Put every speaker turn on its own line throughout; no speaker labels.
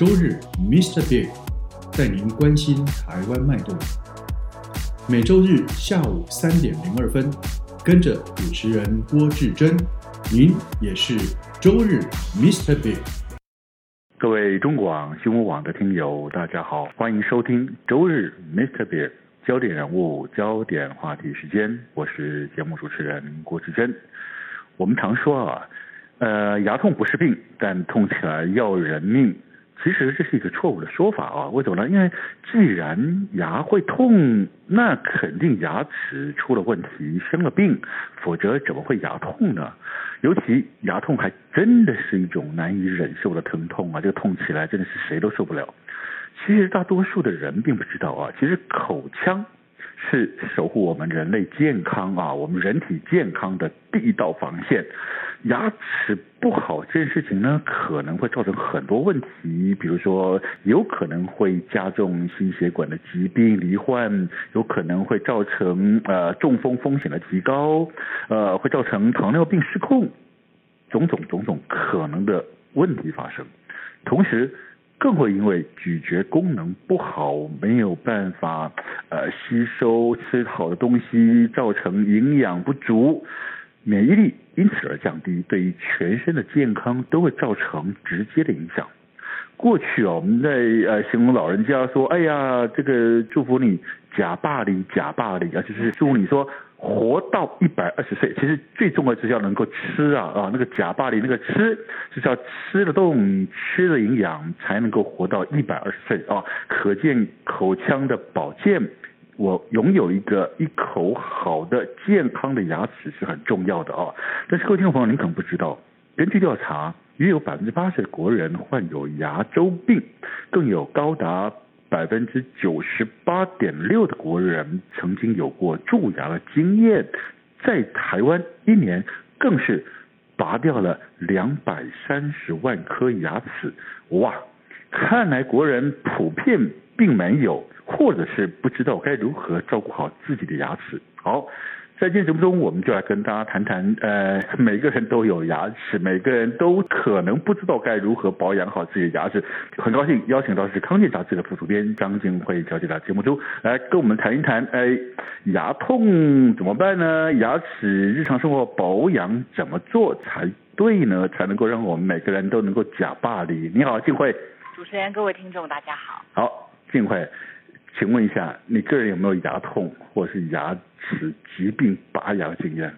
周日，Mr. Big 带您关心台湾脉动。每周日下午三点零二分，跟着主持人郭志珍，您也是周日 Mr. Big。
各位中广新闻网的听友，大家好，欢迎收听周日 Mr. Big 焦点人物、焦点话题时间，我是节目主持人郭志珍。我们常说啊，呃，牙痛不是病，但痛起来要人命。其实这是一个错误的说法啊！为什么呢？因为既然牙会痛，那肯定牙齿出了问题，生了病，否则怎么会牙痛呢？尤其牙痛还真的是一种难以忍受的疼痛啊！这个痛起来真的是谁都受不了。其实大多数的人并不知道啊，其实口腔是守护我们人类健康啊，我们人体健康的第一道防线。牙齿不好这件事情呢，可能会造成很多问题，比如说有可能会加重心血管的疾病罹患，有可能会造成呃中风风险的提高，呃会造成糖尿病失控，种种种种可能的问题发生，同时更会因为咀嚼功能不好，没有办法呃吸收吃好的东西，造成营养不足。免疫力因此而降低，对于全身的健康都会造成直接的影响。过去啊，我们在呃形容老人家说，哎呀，这个祝福你假霸里假霸里啊，就是祝你说活到一百二十岁。其实最重要就是要能够吃啊啊，那个假巴里那个吃，就是要吃得动，吃的营养才能够活到一百二十岁啊。可见口腔的保健。我拥有一个一口好的健康的牙齿是很重要的啊！但是各位听众朋友，您可能不知道，根据调查，约有百分之八十的国人患有牙周病，更有高达百分之九十八点六的国人曾经有过蛀牙的经验，在台湾一年更是拔掉了两百三十万颗牙齿，哇！看来国人普遍并没有。或者是不知道该如何照顾好自己的牙齿。好，在今天节目中，我们就来跟大家谈谈，呃，每个人都有牙齿，每个人都可能不知道该如何保养好自己的牙齿。很高兴邀请到的是康健杂志的副主编张静慧小姐到节目中来跟我们谈一谈，哎，牙痛怎么办呢？牙齿日常生活保养怎么做才对呢？才能够让我们每个人都能够假霸凌。你好，静慧。
主持人，各位听众，大家好。
好，静慧。请问一下，你个人有没有牙痛或是牙齿疾病拔牙经验？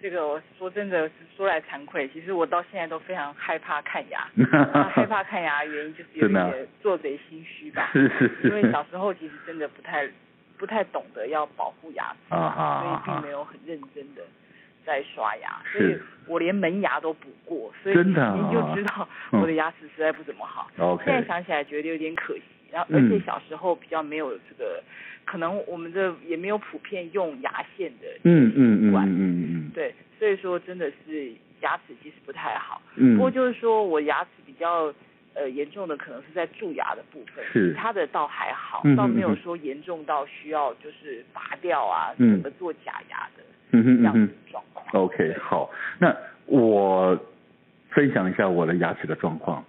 这个我说真的是说来惭愧，其实我到现在都非常害怕看牙。害怕看牙的原因就是有点做贼心虚吧。是是是。因为小时候其实真的不太不太懂得要保护牙齿，所以并没有很认真的在刷牙，是所以我连门牙都补过，所以你就知道我的牙齿实在不怎么好。嗯、现在想起来觉得有点可惜。然后，而且小时候比较没有这个，嗯、可能我们的也没有普遍用牙线的习惯，嗯嗯嗯嗯嗯，对，所以说真的是牙齿其实不太好。嗯，不过就是说我牙齿比较呃严重的可能是在蛀牙的部分，是，其他的倒还好，嗯、倒没有说严重到需要就是拔掉啊，怎么、嗯、做假牙的这样子状况。
OK，好，那我分享一下我的牙齿的状况。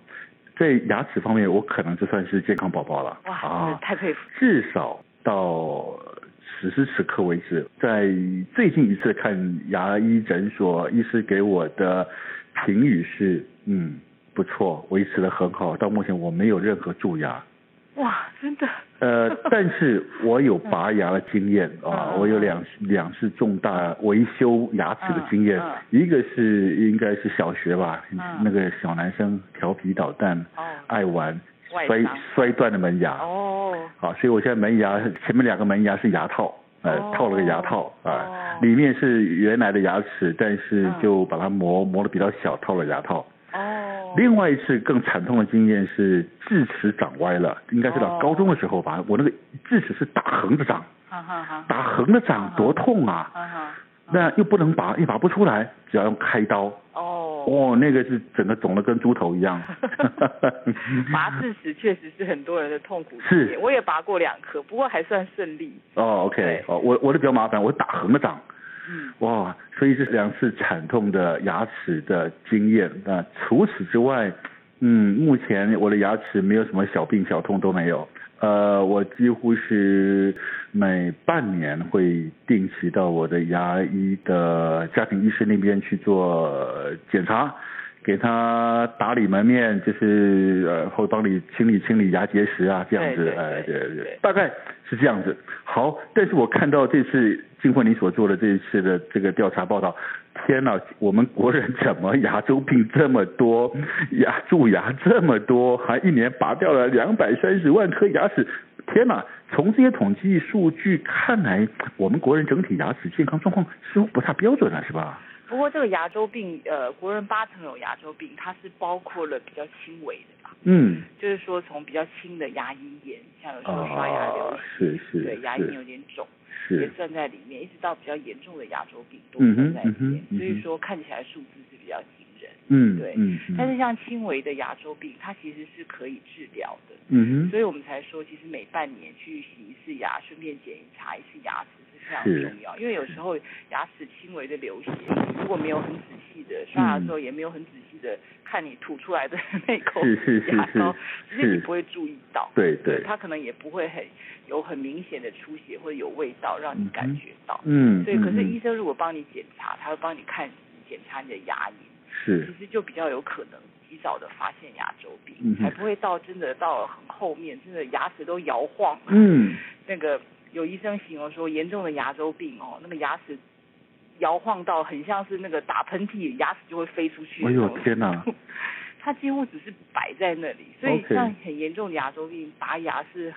在牙齿方面，我可能就算是健康宝宝了。
哇，啊、太佩服！
至少到此时此刻为止，在最近一次看牙医诊所，医师给我的评语是：嗯，不错，维持得很好。到目前我没有任何蛀牙。
哇，真的。
呃，但是我有拔牙的经验 啊，我有两两次重大维修牙齿的经验，一个是应该是小学吧，那个小男生调皮捣蛋，爱玩，摔摔断了门牙。哦，好，所以我现在门牙前面两个门牙是牙套，呃，套了个牙套啊，里面是原来的牙齿，但是就把它磨磨的比较小，套了牙套。另外一次更惨痛的经验是智齿长歪了，应该是到高中的时候吧。哦、我那个智齿是打横着长，打横着长多痛啊！那又不能拔，又拔不出来，只要用开刀。哦。哦，那个是整个肿的跟猪头一样。
拔智齿确实是很多人的痛苦。是。我也拔过两颗，不过还算顺利。
哦，OK。哦，我我的比较麻烦，我打横着长。哇，所以这两次惨痛的牙齿的经验。那除此之外，嗯，目前我的牙齿没有什么小病小痛都没有。呃，我几乎是每半年会定期到我的牙医的家庭医生那边去做检查。给他打理门面，就是呃后帮你清理清理牙结石啊，这样子，哎，对对对，大概是这样子。好，但是我看到这次金慧你所做的这一次的这个调查报道，天哪，我们国人怎么牙周病这么多，牙蛀牙这么多，还一年拔掉了两百三十万颗牙齿，天呐！从这些统计数据看来，我们国人整体牙齿健康状况似乎不太标准了，是吧？
不过这个牙周病，呃，国人八成有牙周病，它是包括了比较轻微的吧？嗯，就是说从比较轻的牙龈炎，像有时候刷牙流是是对，牙龈有点肿，是也算在里面，一直到比较严重的牙周病都算在里面，嗯、所以说看起来数字是比较惊人。嗯，对，嗯，但是像轻微的牙周病，它其实是可以治疗的。嗯哼，所以我们才说，其实每半年去洗一次牙，顺便检查一次牙齿。非常重要，因为有时候牙齿轻微的流血，如果没有很仔细的刷牙的时候，也没有很仔细的看你吐出来的 那口牙膏，其实你不会注意到。对对，它可能也不会很有很明显的出血或者有味道让你感觉到。嗯。所以，可是医生如果帮你检查，他会帮你看检查你的牙龈，是，其实就比较有可能及早的发现牙周病，才不会到真的到了很后面，真的牙齿都摇晃。嗯。那个。有医生形容说，严重的牙周病哦，那个牙齿摇晃到很像是那个打喷嚏，牙齿就会飞出去。哎呦天哪！它几乎只是摆在那里，所以像很严重的牙周病，拔牙是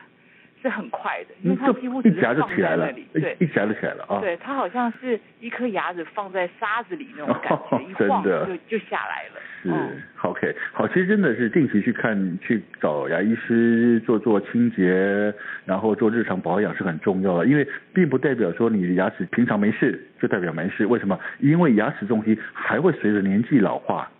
是很快的，因为它几乎只是放在那里，对，
一夹就起来了啊。
对，它好像是一颗牙子放在沙子里那种感觉，一晃就就下来了。
是，OK，好，其实真的是定期去看，去找牙医师做做清洁，然后做日常保养是很重要的，因为并不代表说你的牙齿平常没事就代表没事，为什么？因为牙齿这东西还会随着年纪老化，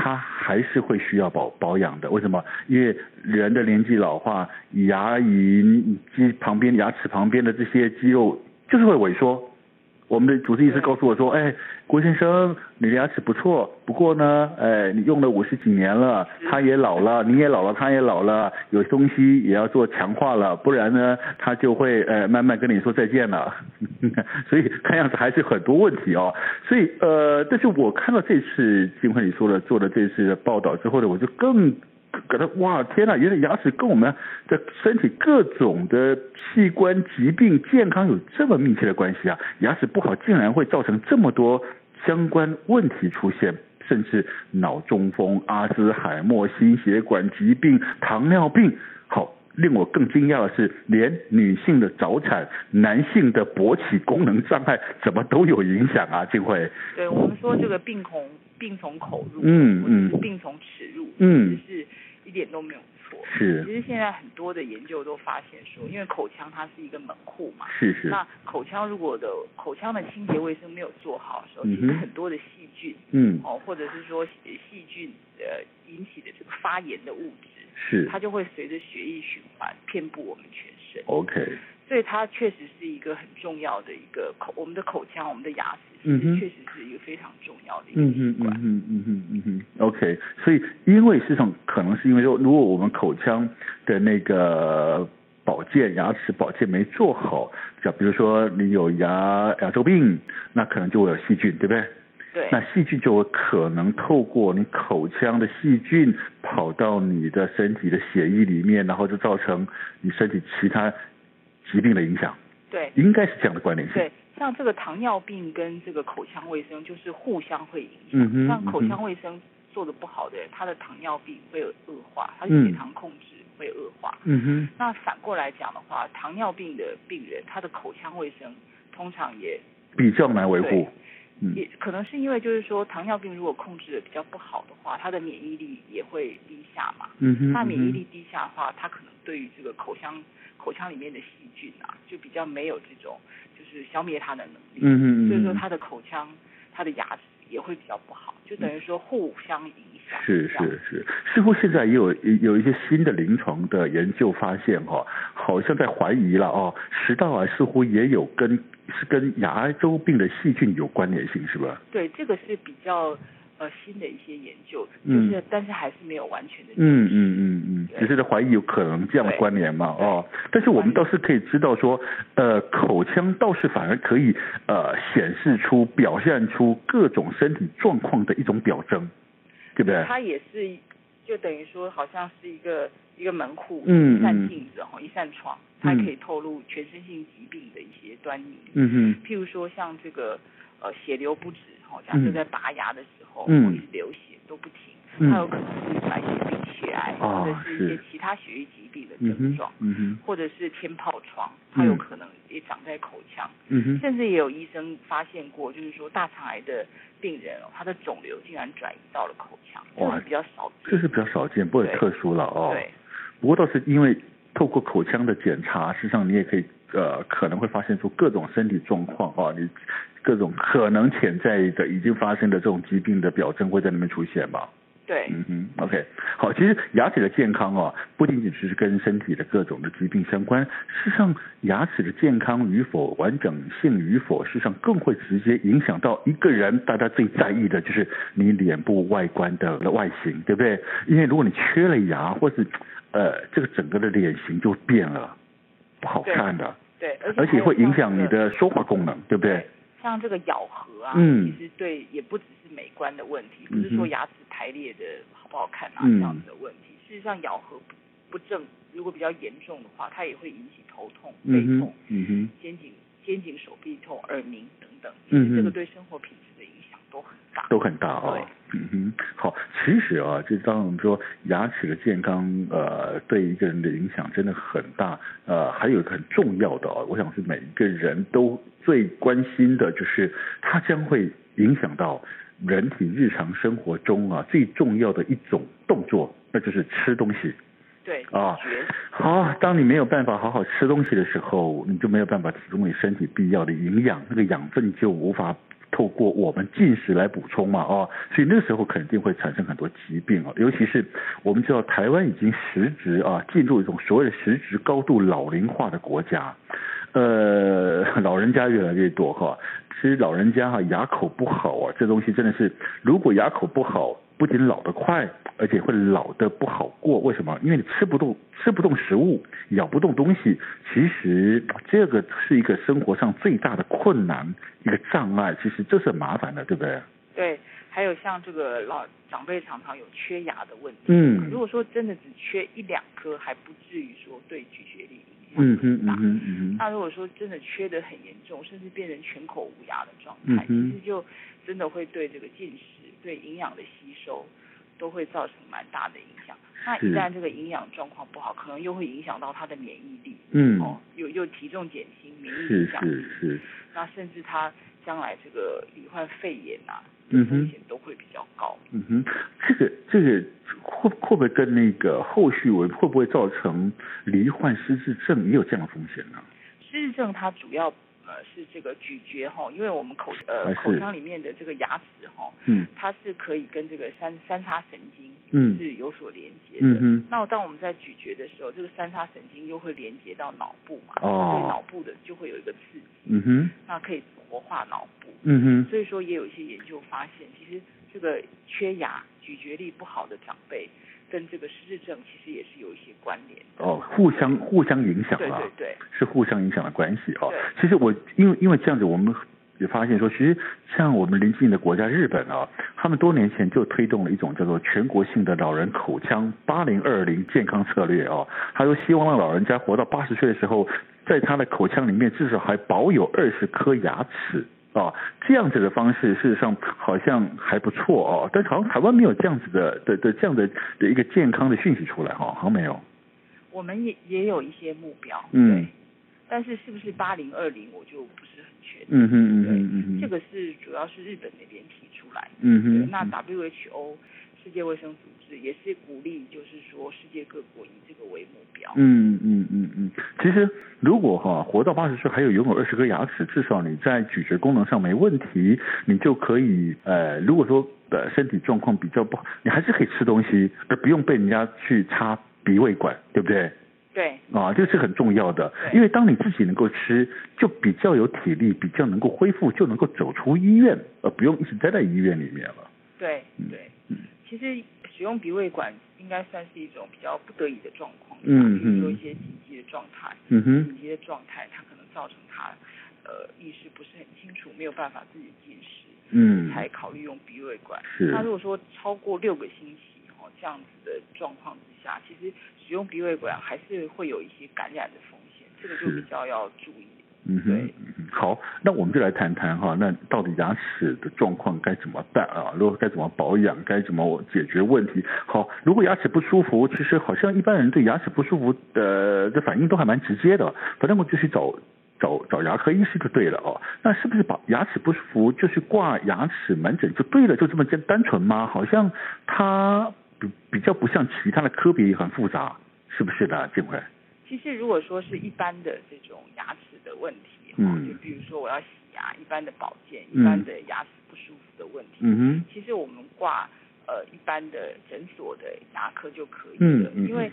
它还是会需要保保养的，为什么？因为人的年纪老化，牙龈及旁边、牙齿旁边的这些肌肉就是会萎缩。我们的主治医师告诉我说：“哎，郭先生，你的牙齿不错，不过呢，哎，你用了五十几年了，他也老了，你也老了，他也老了，有东西也要做强化了，不然呢，他就会呃慢慢跟你说再见了。所以看样子还是很多问题哦。所以呃，但是我看到这次静慧你说的做了这次的报道之后呢，我就更。”觉得哇天呐，原来牙齿跟我们的身体各种的器官疾病健康有这么密切的关系啊！牙齿不好竟然会造成这么多相关问题出现，甚至脑中风、阿兹海默、心血管疾病、糖尿病。好，令我更惊讶的是，连女性的早产、男性的勃起功能障碍，怎么都有影响啊？静慧。
对，我们说这个病恐病从口入，嗯嗯，病从齿入，嗯是。一点都没有错。是。其实现在很多的研究都发现说，因为口腔它是一个门户嘛。是是。那口腔如果的口腔的清洁卫生没有做好的时候，其实很多的细菌，嗯，哦，或者是说细菌呃引起的这个发炎的物质，是。它就会随着血液循环遍布我们全身。OK。所以它确实是一个很重要的一个口，我们的口腔，我们的牙齿。嗯哼，确实是一个非常重要的。嗯哼，嗯哼，嗯哼，嗯哼。OK，所以因为市场可能是因为说，如果我们口腔的那个保健、牙齿保健没做好，就比如说你有牙牙周病，那可能就会有细菌，对不对？对。那细菌就会可能透过你口腔的细菌跑到你的身体的血液里面，然后就造成你身体其他疾病的影响。对。应该是这样的关联性。对。像这个糖尿病跟这个口腔卫生就是互相会影响。嗯。像口腔卫生做的不好的人，他的糖尿病会有恶化，他的血糖控制会恶化。嗯哼。那反过来讲的话，糖尿病的病人，他的口腔卫生通常也比较难维护。
嗯，
也可能是因为就是说糖尿病如果控制的比较不好的话，它的免疫力也会低下嘛。
嗯哼。
那免疫力低下的话，它可能对于这个口腔口腔里面的细菌啊，就比较没有这种就是消灭它的能力。
嗯嗯。
所以说它的口腔、它的牙齿也会比较不好，就等于说互相影响。
是是是，似乎现在也有有一些新的临床的研究发现哈、哦，好像在怀疑了哦，食道癌似乎也有跟。是跟牙周病的细菌有关联性，是吧？
对，这个是比较呃新的一些研究，就是、嗯、但是还是没有完全的。
嗯嗯嗯嗯，只是在怀疑有可能这样的关联嘛？哦，但是我们倒是可以知道说，呃，口腔倒是反而可以呃显示出、表现出各种身体状况的一种表征，对不对？
它也是，就等于说好像是一个一个门户，
嗯，
一扇镜子哈，一扇窗。它可以透露全身性疾病的一些端倪，
嗯哼，
譬如说像这个呃血流不止，哈，假设在拔牙的时候，
嗯，
流血都不停，它有可能是白血病、血癌，或者是一些其他血液疾病的症状，
嗯哼，
或者是天疱疮，它有可能也长在口腔，
嗯哼，
甚至也有医生发现过，就是说大肠癌的病人哦，他的肿瘤竟然转移到了口腔，哇，这是比较少见，
这是比较少见，不很特殊了哦，
对，
不过倒是因为。透过口腔的检查，实际上你也可以呃可能会发现出各种身体状况啊，你各种可能潜在的已经发生的这种疾病的表征会在里面出现吧？
对，
嗯哼，OK，好，其实牙齿的健康啊，不仅仅只是跟身体的各种的疾病相关，事实上牙齿的健康与否、完整性与否，事实上更会直接影响到一个人大家最在意的就是你脸部外观的外形，对不对？因为如果你缺了牙，或是呃，这个整个的脸型就变了，不好看的。
对，对，
而且会影响你的说话功能，对不对？
像这个咬合啊，
嗯，
其实对，也不只是美观的问题，不是说牙齿排列的好不好看啊，
嗯、
这样子的问题。事实上，咬合不不正，如果比较严重的话，它也会引起头痛、背痛、
嗯哼，
肩颈、肩颈、手臂痛、耳鸣等等。
嗯，
这个对生活品质都很大，
都很大啊、哦。嗯哼，好，其实啊，就当我们说牙齿的健康，呃，对一个人的影响真的很大。呃，还有一个很重要的啊，我想是每一个人都最关心的，就是它将会影响到人体日常生活中啊最重要的一种动作，那就是吃东西。
对
啊，好，当你没有办法好好吃东西的时候，你就没有办法提供你身体必要的营养，那个养分就无法。透过我们进食来补充嘛，哦，所以那时候肯定会产生很多疾病啊，尤其是我们知道台湾已经实质啊进入一种所谓的实质高度老龄化的国家，呃，老人家越来越多哈，其实老人家哈牙口不好啊，这东西真的是，如果牙口不好。不仅老得快，而且会老得不好过。为什么？因为你吃不动，吃不动食物，咬不动东西。其实这个是一个生活上最大的困难，一个障碍。其实这是很麻烦的，对不对？
对，还有像这个老长辈常常有缺牙的问题。
嗯。如
果说真的只缺一两颗，还不至于说对咀嚼力
嗯哼嗯哼嗯哼。
那如果说真的缺得很严重，甚至变成全口无牙的状态，
嗯、
其实就真的会对这个进食。对营养的吸收都会造成蛮大的影响。那一旦这个营养状况不好，可能又会影响到他的免疫力。
嗯。
哦，又又体重减轻，免疫力降低。
是是是。
那甚至他将来这个罹患肺炎啊，
嗯
风险都会比较高。
嗯哼，这个这个会会不会跟那个后续会会不会造成罹患失智症也有这样的风险呢？
失智症它主要。呃，是这个咀嚼哈，因为我们口呃口腔里面的这个牙齿哈，
嗯，
它是可以跟这个三三叉神经
嗯
是有所连接的。
嗯嗯。
那当我们在咀嚼的时候，这个三叉神经又会连接到脑部嘛，
哦，
所以脑部的就会有一个刺激。
嗯哼。
那可以活化脑部。
嗯哼。
所以说也有一些研究发现，其实这个缺牙、咀嚼力不好的长辈。跟这个失智症其实也是有一些关联
哦，互相互相影响啊，
对对对，
是互相影响的关系哦。其实我因为因为这样子，我们也发现说，其实像我们邻近的国家日本啊，他们多年前就推动了一种叫做全国性的老人口腔八零二零健康策略哦，他说希望让老人家活到八十岁的时候，在他的口腔里面至少还保有二十颗牙齿。哦，这样子的方式事实上好像还不错哦，但是好像台湾没有这样子的的的这样的的一个健康的讯息出来哈，好像没有。
我们也也有一些目标，
嗯，
但是是不是八零二零，我就不是很确定。
嗯哼嗯哼嗯哼。
这个是主要是日本那边提出来的。
嗯哼。
那 WHO 世界卫生组织也是鼓励，就是说世界各国以这个为目标。
嗯嗯嗯嗯。其实如果哈活到八十岁还有拥有二十颗牙齿，至少你在咀嚼功能上没问题，你就可以呃，如果说呃身体状况比较不好，你还是可以吃东西，而不用被人家去插鼻胃管，对不对？
对
啊，这个是很重要的，因为当你自己能够吃，就比较有体力，比较能够恢复，就能够走出医院，而不用一直待在医院里面了。
对对，嗯，其实使用鼻胃管应该算是一种比较不得已的状况，嗯，比如说一些紧急的状态，嗯哼，紧急的状态，它可能造成他呃意识不是很清楚，没有办法自己进食，嗯，才考虑用鼻胃管。是，那如果说超过六个星期哦。这样子的状况之下，其实使用鼻胃管还是会有一些感染的风险，这个就比较要注意。
嗯哼，对，好，那我们就来谈谈哈，那到底牙齿的状况该怎么办啊？如果该怎么保养，该怎么解决问题？好，如果牙齿不舒服，其实好像一般人对牙齿不舒服的的反应都还蛮直接的，反正我就去找找找牙科医师就对了哦。那是不是把牙齿不舒服就去挂牙齿门诊就对了？就这么简单纯吗？好像他。比比较不像其他的科别很复杂，是不是的，静慧？
其实如果说是一般的这种牙齿的问题，嗯，就比如说我要洗牙，一般的保健，一般的牙齿不舒服的问题，嗯哼，其实我们挂呃一般的诊所的牙科就可以了，嗯，因为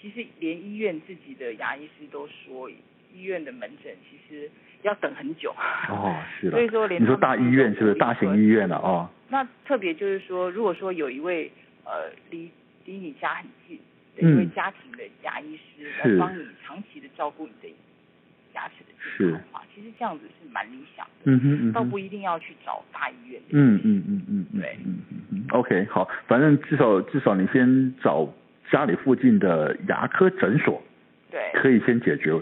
其实连医院自己的牙医师都说，医院的门诊其实要等很久。
哦，是的。
所以说连
你说大医院是不是？大型医院了哦？
那特别就是说，如果说有一位呃，离离你家很近的一位家庭的牙医师来帮你长期的照顾你的牙齿的健康的话，其实这样子是蛮理想的。嗯哼，嗯，倒不一定要去找大医院。
嗯嗯嗯嗯，对，嗯嗯嗯。OK，好，反正至少至少你先找家里附近的牙科诊所，
对，
可以先解决，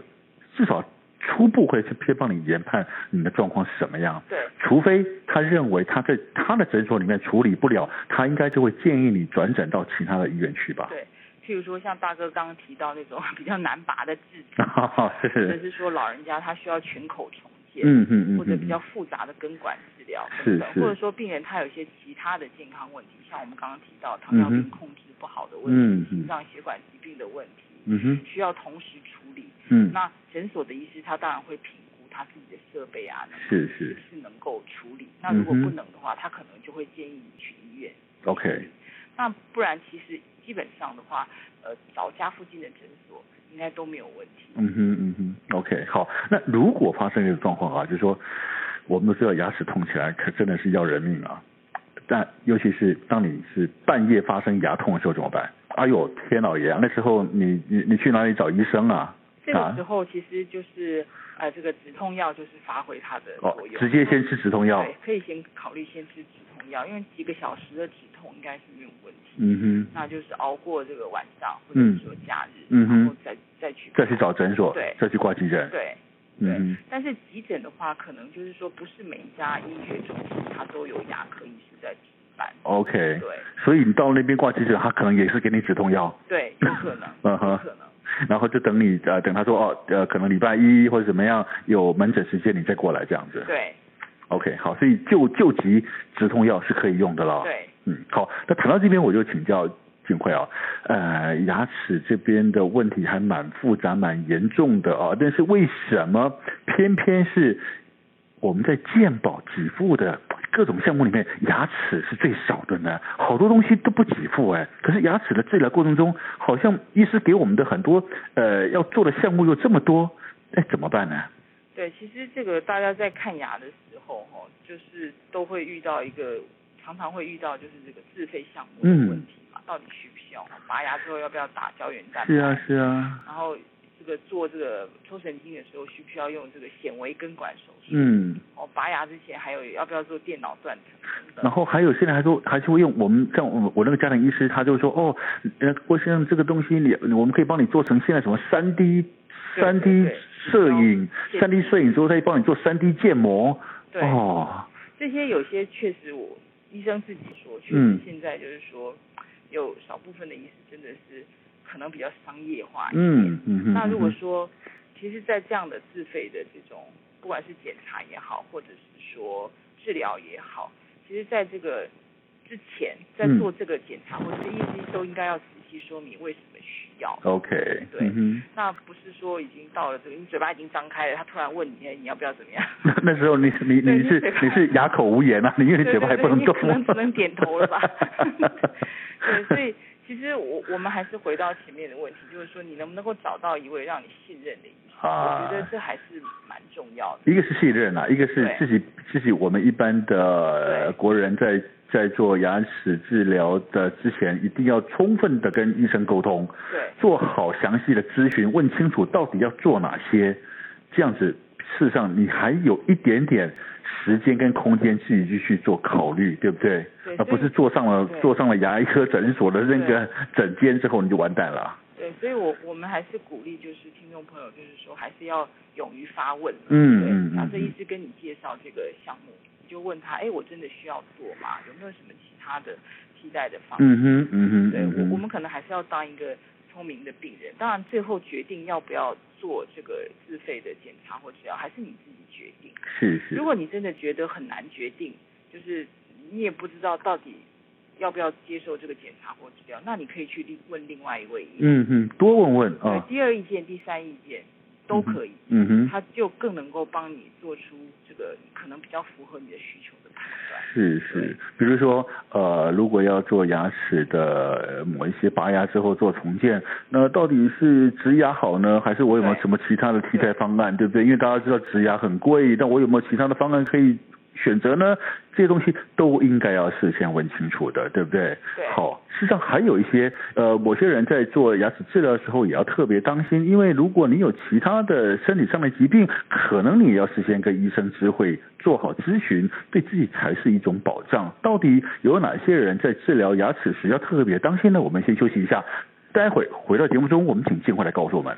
至少。初步会去偏帮你研判你的状况是什么样，
对，
除非他认为他在他的诊所里面处理不了，他应该就会建议你转诊到其他的医院去吧。
对，譬如说像大哥刚刚提到那种 比较难拔的智齿，或者是说老人家他需要全口重建，嗯嗯嗯，或者比较复杂的根管治疗等等，或者说病人他有一些其他的健康问题，像我们刚刚提到糖尿病控制不好的问题，心脏血管疾病的问题，嗯哼，需要同时处理。嗯，那诊所的医师他当然会评估他自己的设备啊，是是是能够处理。那如果不能的话，他可能就会建议你去医院。
OK。
那不然其实基本上的话，呃，找家附近的诊所应该都没有问题。
嗯哼嗯哼，OK 好。那如果发生一个状况啊，就是说我们都知道牙齿痛起来可真的是要人命啊。但尤其是当你是半夜发生牙痛的时候怎么办？哎呦天老爷，那时候你你你去哪里找医生啊？
这个时候其实就是呃，这个止痛药就是发挥它的作用。
哦，直接先吃止痛药。
对，可以先考虑先吃止痛药，因为几个小时的止痛应该是没有问题。
嗯哼。
那就是熬过这个晚上，或者是说假日，嗯哼，然后再再去
再去找诊所，
对，
再去挂急诊。
对。对。但是急诊的话，可能就是说不是每一家医学中心它都有牙科医师在值班。
OK。
对。
所以你到那边挂急诊，他可能也是给你止痛药。
对，有可能。嗯哼。有可能。
然后就等你呃，等他说哦，呃，可能礼拜一或者怎么样有门诊时间，你再过来这样子。
对。
OK，好，所以救救急止痛药是可以用的了。
对。
嗯，好，那谈到这边我就请教俊慧啊，呃，牙齿这边的问题还蛮复杂、蛮严重的啊，但是为什么偏偏是我们在健保给付的？各种项目里面，牙齿是最少的呢，好多东西都不给付哎。可是牙齿的治疗过程中，好像医师给我们的很多呃要做的项目又这么多，哎，怎么办呢？
对，其实这个大家在看牙的时候哈，就是都会遇到一个，常常会遇到就是这个自费项目的问题嘛，嗯、到底需不需要？拔牙之后要不要打胶原蛋白？
是啊，是啊。
然后。这个做这个抽神经的时候，需不需要用这个显微根管手术？
嗯。
哦，拔牙之前还有要不要做电脑断层？
然后还有现在还说还是会用我们像我我那个家庭医师，他就说哦，呃，郭先生这个东西你我们可以帮你做成现在什么三 D 三 D 摄影三 D 摄影之后，他可以帮你做三 D 建模。
对。哦。这些有些确实我医生自己说，确实现在就是说、嗯、有少部分的医师真的是。可能比较商业化一点。嗯嗯。那如果说，其其实，在这样的自费的这种，不管是检查也好，或者是说治疗也好，其实在这个之前，在做这个检查、嗯、或者是医师都应该要仔细说明为什么需要。
OK，
对、嗯，那不是说已经到了这个，你嘴巴已经张开了，他突然问你，你要不要怎么样？
那时候你你你是你是哑口无言啊，你因为你嘴巴还不能动，
可能只能点头了吧？对，所以。其实我我们还是回到前面的问题，就是说你能不能够找到一位让你信任的医生？啊，我觉得这还是蛮重要的。
一个是信任啊，一个是自己自己我们一般的国人在在做牙齿治疗的之前，一定要充分的跟医生沟通，
对，
做好详细的咨询，问清楚到底要做哪些，这样子事实上你还有一点点。时间跟空间自己去去做考虑，对不对？
对，
而不是坐上了坐上了牙医科诊所的那个诊间之后你就完蛋了。
对，所以我我们还是鼓励就是听众朋友，就是说还是要勇于发问。
嗯嗯嗯。
那这医师跟你介绍这个项目，你就问他，哎，我真的需要做吗？有没有什么其他的替代的方式？
嗯哼嗯哼。
对，我我们可能还是要当一个聪明的病人。当然，最后决定要不要做这个自费的检查或治疗，还是你自己决定。
是是。
如果你真的觉得很难决定，就是你也不知道到底要不要接受这个检查或治疗，那你可以去问另外一位医生。
嗯嗯，多问问啊。
对，第二意见、第三意见都可以。
嗯哼。
它就更能够帮你做出这个可能比较符合你的需求的判断。
是是，比如说呃，如果要做牙齿的某一些拔牙之后做重建，那到底是植牙好呢，还是我有没有什么其他的替代方案，对，对不对？因为大家知道植牙很贵，但我有没有其他的方案可以选择呢？这些东西都应该要事先问清楚的，对不对？
对。
好，事实上还有一些呃，某些人在做牙齿治疗的时候也要特别当心，因为如果你有其他的身体上的疾病，可能你也要事先跟医生知会，做好咨询，对自己才是一种保障。到底有哪些人在治疗牙齿时要特别当心呢？我们先休息一下，待会回到节目中，我们请静慧来告诉我们。